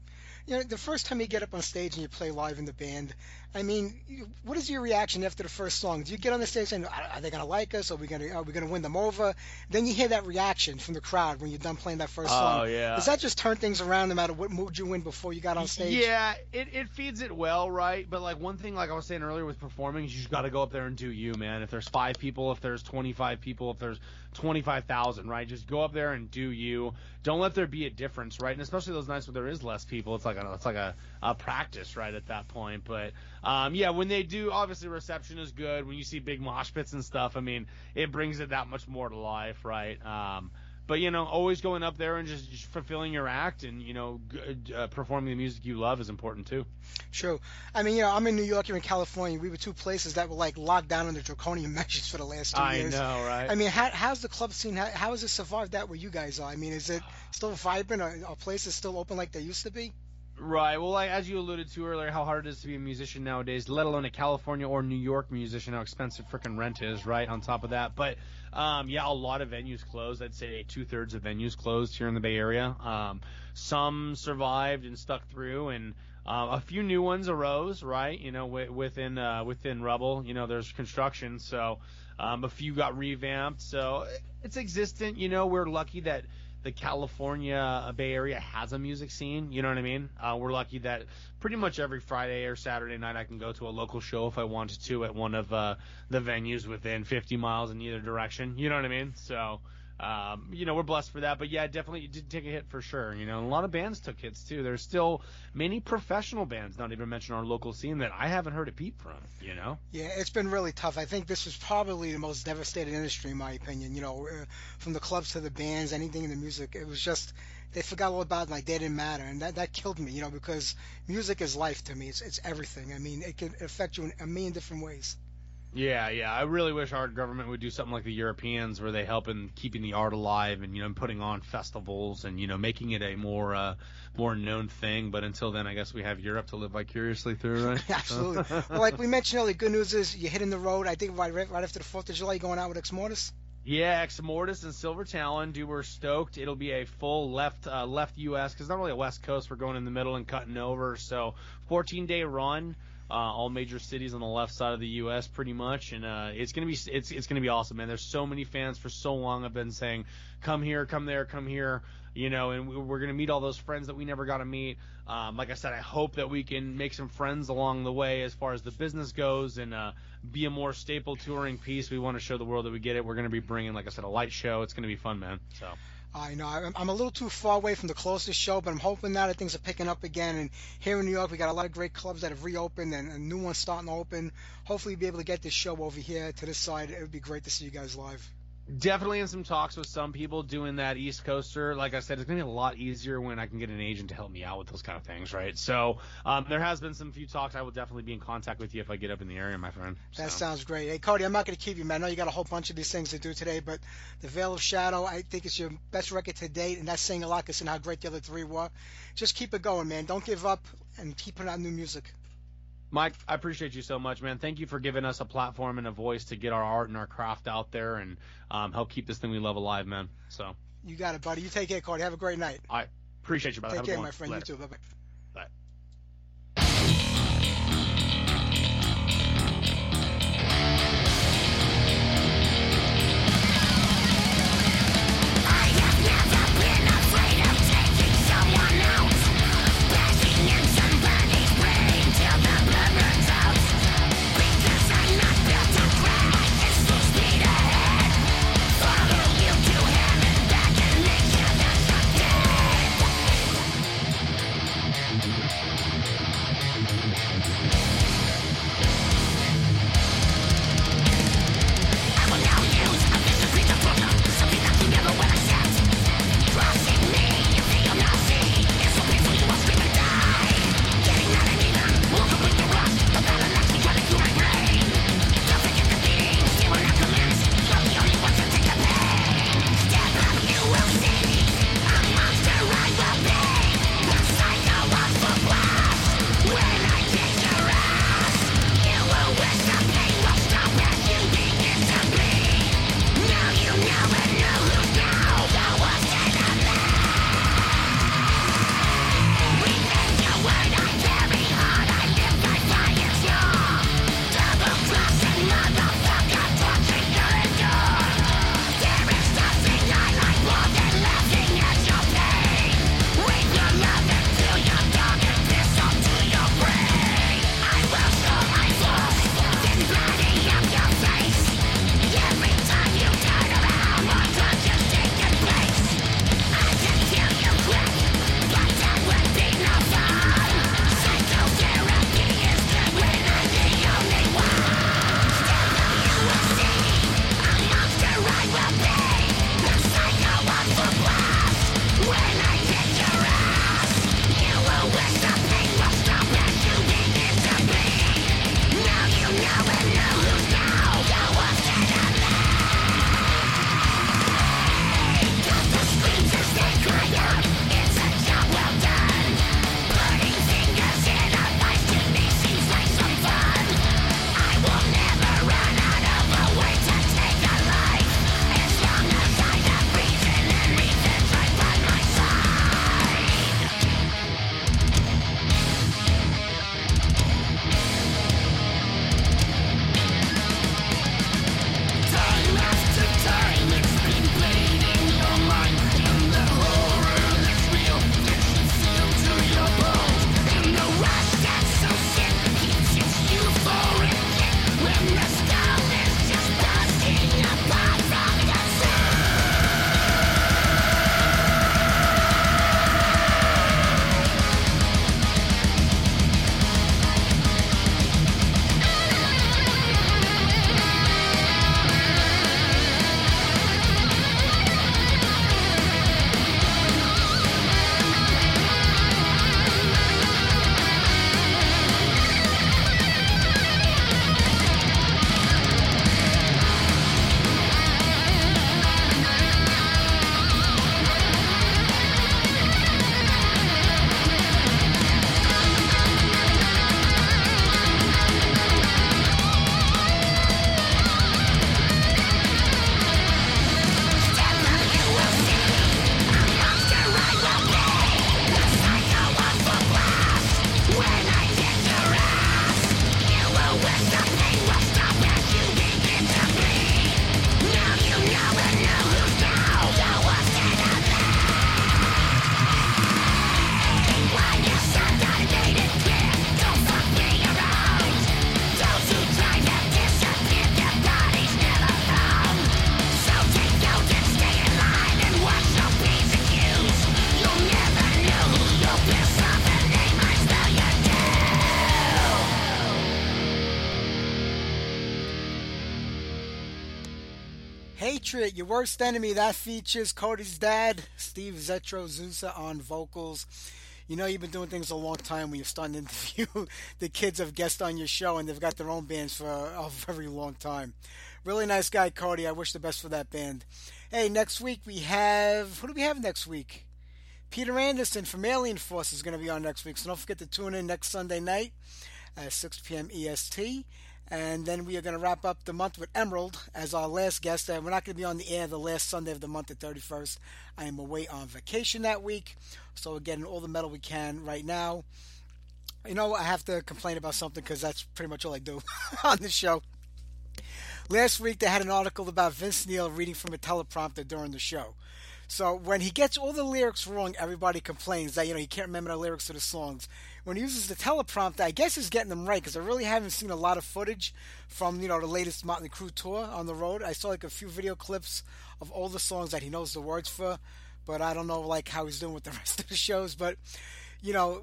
Speaker 4: You know, the first time you get up on stage and you play live in the band, I mean, you- what is your reaction after the first song? Do you get on the stage saying, "Are are they gonna like us? Are we gonna are we gonna win them over?" Then you hear that reaction from the crowd when you're done playing that first
Speaker 7: Oh,
Speaker 4: song.
Speaker 7: yeah.
Speaker 4: Does that just turn things around no matter what mood you in before you got on stage?
Speaker 7: Yeah, it, it feeds it well, right? But like one thing, like I was saying earlier with performing, is you just got to go up there and do you, man. If there's five people, if there's 25 people, if there's 25,000, right? Just go up there and do you. Don't let there be a difference, right? And especially those nights where there is less people, it's like a, it's like a, a practice, right? At that point, but um, yeah, when they do, obviously reception is good. When you see big mosh pits and stuff, I mean, it brings it that much more to life, right? Um, but you know, always going up there and just, just fulfilling your act and you know, g- uh, performing the music you love is important too.
Speaker 4: True. I mean, you know, I'm in New York, you're in California. We were two places that were like locked down under draconian measures for the last two
Speaker 7: I
Speaker 4: years.
Speaker 7: I know, right?
Speaker 4: I mean, how, how's the club scene? How, how has it survived that where you guys are? I mean, is it still vibrant? Are, are places still open like they used to be?
Speaker 7: Right. Well, like, as you alluded to earlier, how hard it is to be a musician nowadays, let alone a California or New York musician, how expensive freaking rent is, right? On top of that. But, um, yeah, a lot of venues closed. I'd say two thirds of venues closed here in the Bay Area. Um, some survived and stuck through, and uh, a few new ones arose, right? You know, wi- within uh, within Rubble, you know, there's construction, so um, a few got revamped. So it's existent. You know, we're lucky that the California Bay Area has a music scene. You know what I mean? Uh, we're lucky that pretty much every Friday or Saturday night I can go to a local show if I wanted to at one of uh, the venues within 50 miles in either direction. You know what I mean? So. Um, you know, we're blessed for that, but yeah, definitely it did take a hit for sure. You know, a lot of bands took hits too. There's still many professional bands, not even mention our local scene, that I haven't heard a peep from. You know,
Speaker 4: Yeah, it's been really tough. I think this was probably the most devastated industry, in my opinion. You know, uh, from the clubs to the bands, anything in the music, it was just they forgot all about it, like they didn't matter, and that that killed me. You know, because music is life to me. It's it's everything. I mean, it can affect you in a million different ways.
Speaker 7: Yeah, yeah. I really wish our government would do something like the Europeans, where they help in keeping the art alive and you know putting on festivals and you know making it a more uh, more known thing. But until then, I guess we have Europe to live vicariously through, right?
Speaker 4: Absolutely. well, like we mentioned earlier, good news is you're hitting the road. I think right right after the Fourth of July, you're going out with Exmortus.
Speaker 7: Yeah, Exmortus and Silver Talon, dude, we're stoked. It'll be a full left uh, left U.S. because not really a West Coast. We're going in the middle and cutting over. So 14 day run. Uh, all major cities on the left side of the U.S. pretty much, and uh, it's gonna be it's it's gonna be awesome, man. There's so many fans for so long. I've been saying, come here, come there, come here, you know, and we- we're gonna meet all those friends that we never got to meet. Um, like I said, I hope that we can make some friends along the way as far as the business goes and uh, be a more staple touring piece. We want to show the world that we get it. We're gonna be bringing, like I said, a light show. It's gonna be fun, man. So.
Speaker 4: I know I'm, I'm a little too far away from the closest show, but I'm hoping that things are picking up again. And here in New York, we got a lot of great clubs that have reopened and, and new ones starting to open. Hopefully, be able to get this show over here to this side. It would be great to see you guys live.
Speaker 7: Definitely in some talks with some people doing that East Coaster. Like I said, it's gonna be a lot easier when I can get an agent to help me out with those kind of things, right? So um, there has been some few talks. I will definitely be in contact with you if I get up in the area, my friend.
Speaker 4: That sounds great. Hey, Cody, I'm not going to keep you, man. I know you got a whole bunch of these things to do today, but The Vale of Shadow, I think it's your best record to date, and that's saying a lot considering how great the other three were. Just keep it going, man. Don't give up, and keep putting out new music.
Speaker 7: Mike, I appreciate you so much, man. Thank you for giving us a platform and a voice to get our art and our craft out there and um, help keep this thing we love alive, man. So
Speaker 4: You got it, buddy. You take care, Cody. Have a great night.
Speaker 7: I appreciate you, brother.
Speaker 4: Take care, my friend.
Speaker 7: Later.
Speaker 4: You too. Bye bye. Worst Enemy. That features Cody's dad, Steve Zetro Souza, on vocals. You know you've been doing things a long time when you're starting to interview the kids of guests on your show, and they've got their own bands for a very long time. Really nice guy, Cody. I wish the best for that band. Hey, next week we have who do we have next week? Peter Anderson from Alien Force is going to be on next week, so don't forget to tune in next Sunday night at 6 p.m. EST. And then we are going to wrap up the month with Emerald as our last guest. And we're not going to be on the air the last Sunday of the month, the 31st. I am away on vacation that week. So we're getting all the metal we can right now. You know, I have to complain about something because that's pretty much all I do on the show. Last week they had an article about Vince Neil reading from a teleprompter during the show. So when he gets all the lyrics wrong, everybody complains that you know he can't remember the lyrics to the songs. When he uses the teleprompter, I guess he's getting them right because I really haven't seen a lot of footage from you know the latest Motley Crue tour on the road. I saw like a few video clips of all the songs that he knows the words for, but I don't know like how he's doing with the rest of the shows. But you know,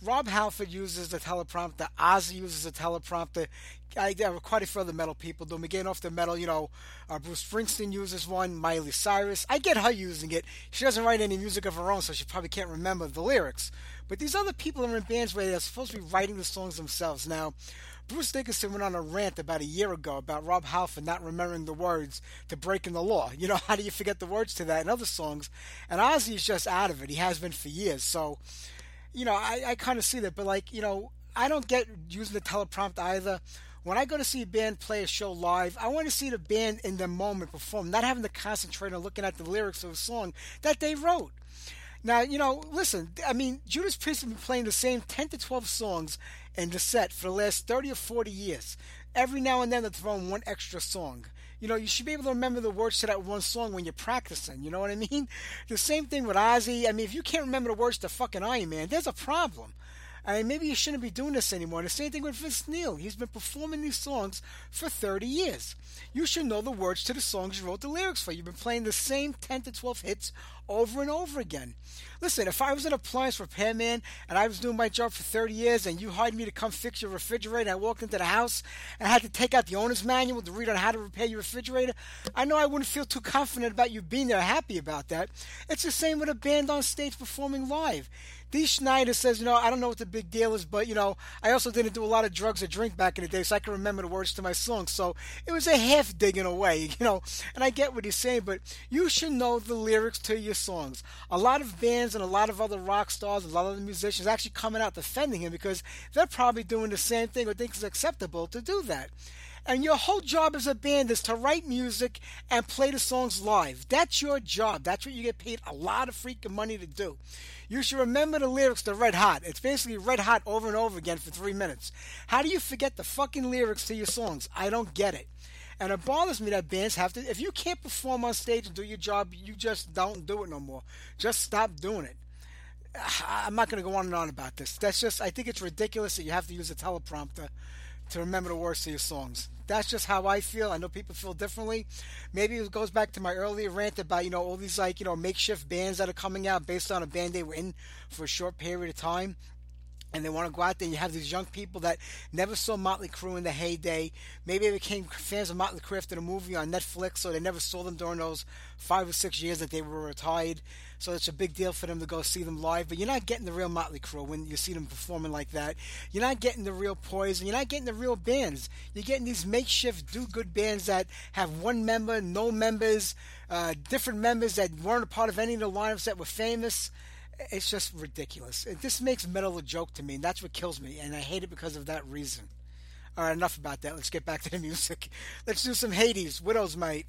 Speaker 4: Rob Halford uses the teleprompter. Ozzy uses the teleprompter. I, there are quite a few other metal people do. Again, off the metal, you know, uh, Bruce Springsteen uses one. Miley Cyrus. I get her using it. She doesn't write any music of her own, so she probably can't remember the lyrics. But these other people are in bands where they're supposed to be writing the songs themselves. Now, Bruce Dickinson went on a rant about a year ago about Rob Halford not remembering the words to breaking the law. You know, how do you forget the words to that and other songs? And Ozzy is just out of it. He has been for years. So, you know, I, I kind of see that, but like, you know, I don't get using the teleprompter either. When I go to see a band play a show live, I want to see the band in the moment perform, not having to concentrate on looking at the lyrics of a song that they wrote. Now, you know, listen, I mean, Judas Priest have been playing the same 10 to 12 songs in the set for the last 30 or 40 years. Every now and then they're throwing one extra song. You know, you should be able to remember the words to that one song when you're practicing. You know what I mean? The same thing with Ozzy. I mean, if you can't remember the words to fucking Iron Man, there's a problem. I mean, maybe you shouldn't be doing this anymore. And the same thing with Vince Neil. He's been performing these songs for 30 years. You should know the words to the songs you wrote the lyrics for. You've been playing the same 10 to 12 hits over and over again. Listen, if I was an appliance repairman and I was doing my job for 30 years and you hired me to come fix your refrigerator and I walked into the house and I had to take out the owner's manual to read on how to repair your refrigerator, I know I wouldn't feel too confident about you being there happy about that. It's the same with a band on stage performing live. Dee Snider says, you know, I don't know what the big deal is, but, you know, I also didn't do a lot of drugs or drink back in the day, so I can remember the words to my songs. So it was a half dig in a way, you know, and I get what he's saying, but you should know the lyrics to your songs. A lot of bands and a lot of other rock stars, a lot of the musicians actually coming out defending him because they're probably doing the same thing or think it's acceptable to do that. And your whole job as a band is to write music and play the songs live. That's your job. That's what you get paid a lot of freaking money to do. You should remember the lyrics to Red Hot. It's basically Red Hot over and over again for three minutes. How do you forget the fucking lyrics to your songs? I don't get it. And it bothers me that bands have to. If you can't perform on stage and do your job, you just don't do it no more. Just stop doing it. I'm not going to go on and on about this. That's just, I think it's ridiculous that you have to use a teleprompter to remember the words to your songs. That's just how I feel. I know people feel differently. Maybe it goes back to my earlier rant about, you know, all these like, you know, makeshift bands that are coming out based on a band they were in for a short period of time and they want to go out there and you have these young people that never saw Motley Crue in the heyday. Maybe they became fans of Motley Crue after the movie on Netflix, so they never saw them during those five or six years that they were retired. So it's a big deal for them to go see them live. But you're not getting the real Motley Crue when you see them performing like that. You're not getting the real Poison. You're not getting the real bands. You're getting these makeshift do-good bands that have one member, no members, uh, different members that weren't a part of any of the lineups that were famous it's just ridiculous. It, this makes metal a joke to me, and that's what kills me, and I hate it because of that reason. All right, enough about that. Let's get back to the music. Let's do some Hades, Widow's Mite.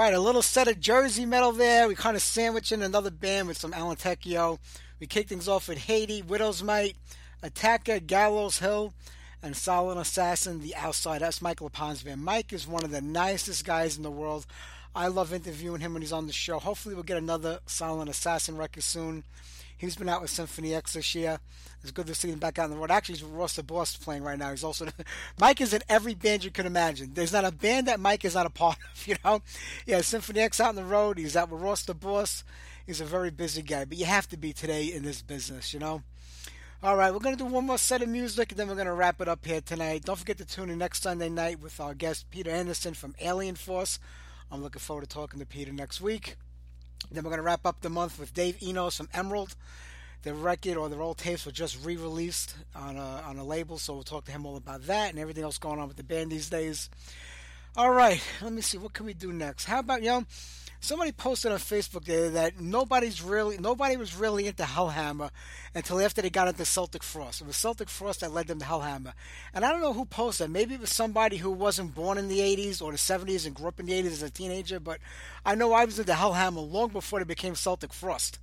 Speaker 4: Right, a little set of Jersey metal there. We kind of sandwich in another band with some Alan Tecchio. We kick things off with Hades, Widow's Might, Attacker, Gallows Hill, and Silent Assassin, The Outside. That's Mike LePond's band. Mike is one of the nicest guys in the world. I love interviewing him when he's on the show. Hopefully, we'll get another Silent Assassin record soon. He's been out with Symphony X this year. It's good to see him back out on the road. Actually, he's Ross the Boss playing right now. He's also Mike is in every band you can imagine. There's not a band that Mike is not a part of. You know, yeah, Symphony X out on the road. He's out with Ross the Boss. He's a very busy guy, but you have to be today in this business. You know. All right, we're going to do one more set of music and then we're going to wrap it up here tonight. Don't forget to tune in next Sunday night with our guest Peter Anderson from Alien Force. I'm looking forward to talking to Peter next week. Then we're going to wrap up the month with Dave Enos from Emerald. The record or their old tapes were just re-released on a, on a label, so we'll talk to him all about that and everything else going on with the band these days. All right, let me see. What can we do next? How about, you know, somebody posted on Facebook that nobody's really, nobody was really into Hellhammer until after they got into Celtic Frost. It was Celtic Frost that led them to Hellhammer. And I don't know who posted. That. Maybe it was somebody who wasn't born in the 80s or the 70s and grew up in the 80s as a teenager, but I know I was into Hellhammer long before they became Celtic Frost.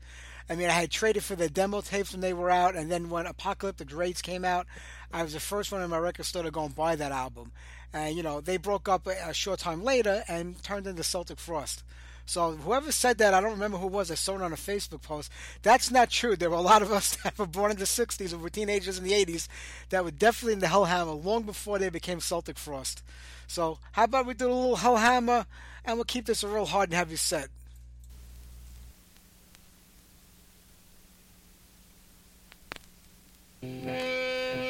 Speaker 4: I mean, I had traded for the demo tapes when they were out, and then when Apocalyptic Raids came out, I was the first one in my record store to go and buy that album. And, you know, they broke up a, a short time later and turned into Celtic Frost. So whoever said that, I don't remember who it was. I saw it on a Facebook post. That's not true. There were a lot of us that were born in the 60s or were teenagers in the 80s that were definitely in the Hellhammer long before they became Celtic Frost. So how about we do a little Hellhammer and we'll keep this a real hard and heavy set.
Speaker 8: Real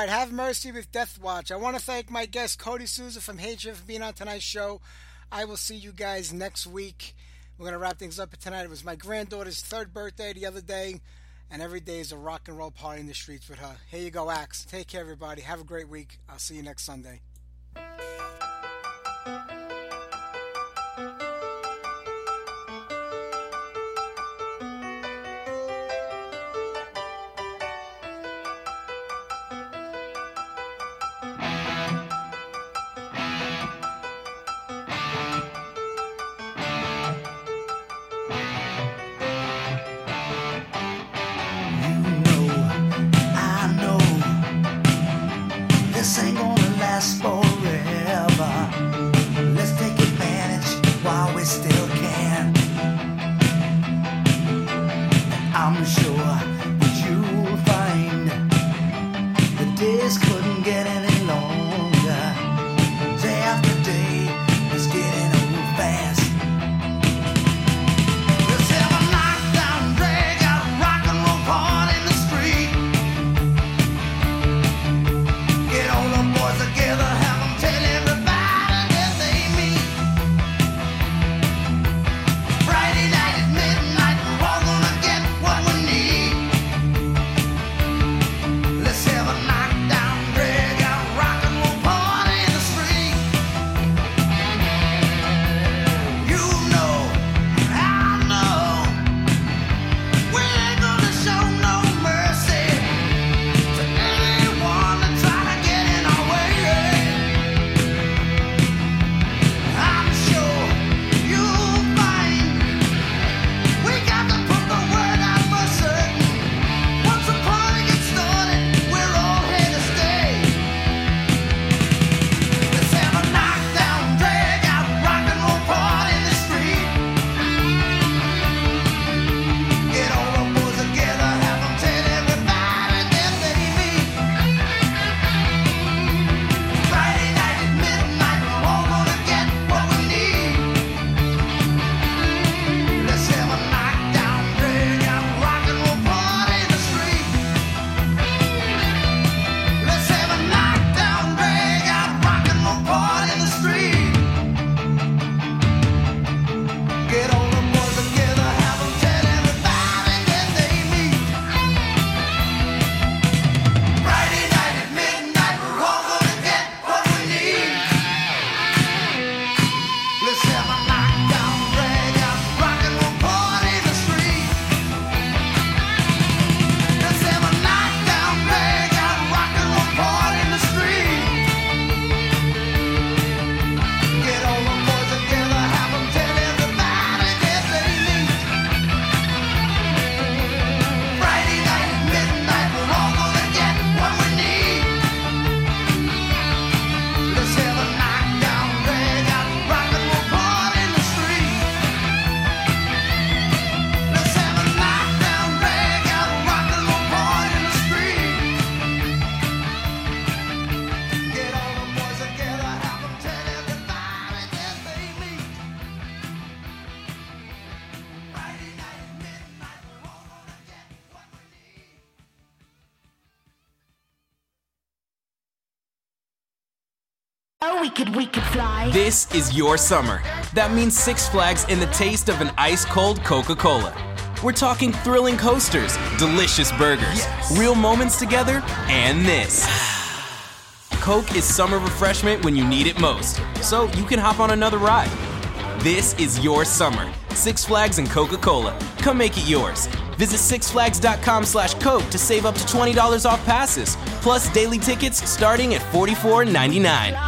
Speaker 6: right, have mercy with Death Watch. I want to thank my guest Cody Souza from Hatriot for being on tonight's show. I will see you guys next week. We're gonna wrap things up tonight. It was my granddaughter's third birthday the other day, and every day is a rock and roll party in the streets with her. Here you go, Axe. Take care, everybody. Have a great week. I'll see you next Sunday.
Speaker 9: This is
Speaker 5: your summer. That means Six Flags and the taste of an ice cold Coca Cola. We're talking thrilling coasters, delicious burgers, real moments together, and this. Coke is summer refreshment when you need it most, so you can hop on another ride. This is your summer. Six Flags and Coca Cola. Come make it yours. Visit sixflags.com slash Coke to save up to $20 off passes, plus daily tickets starting at $44.99.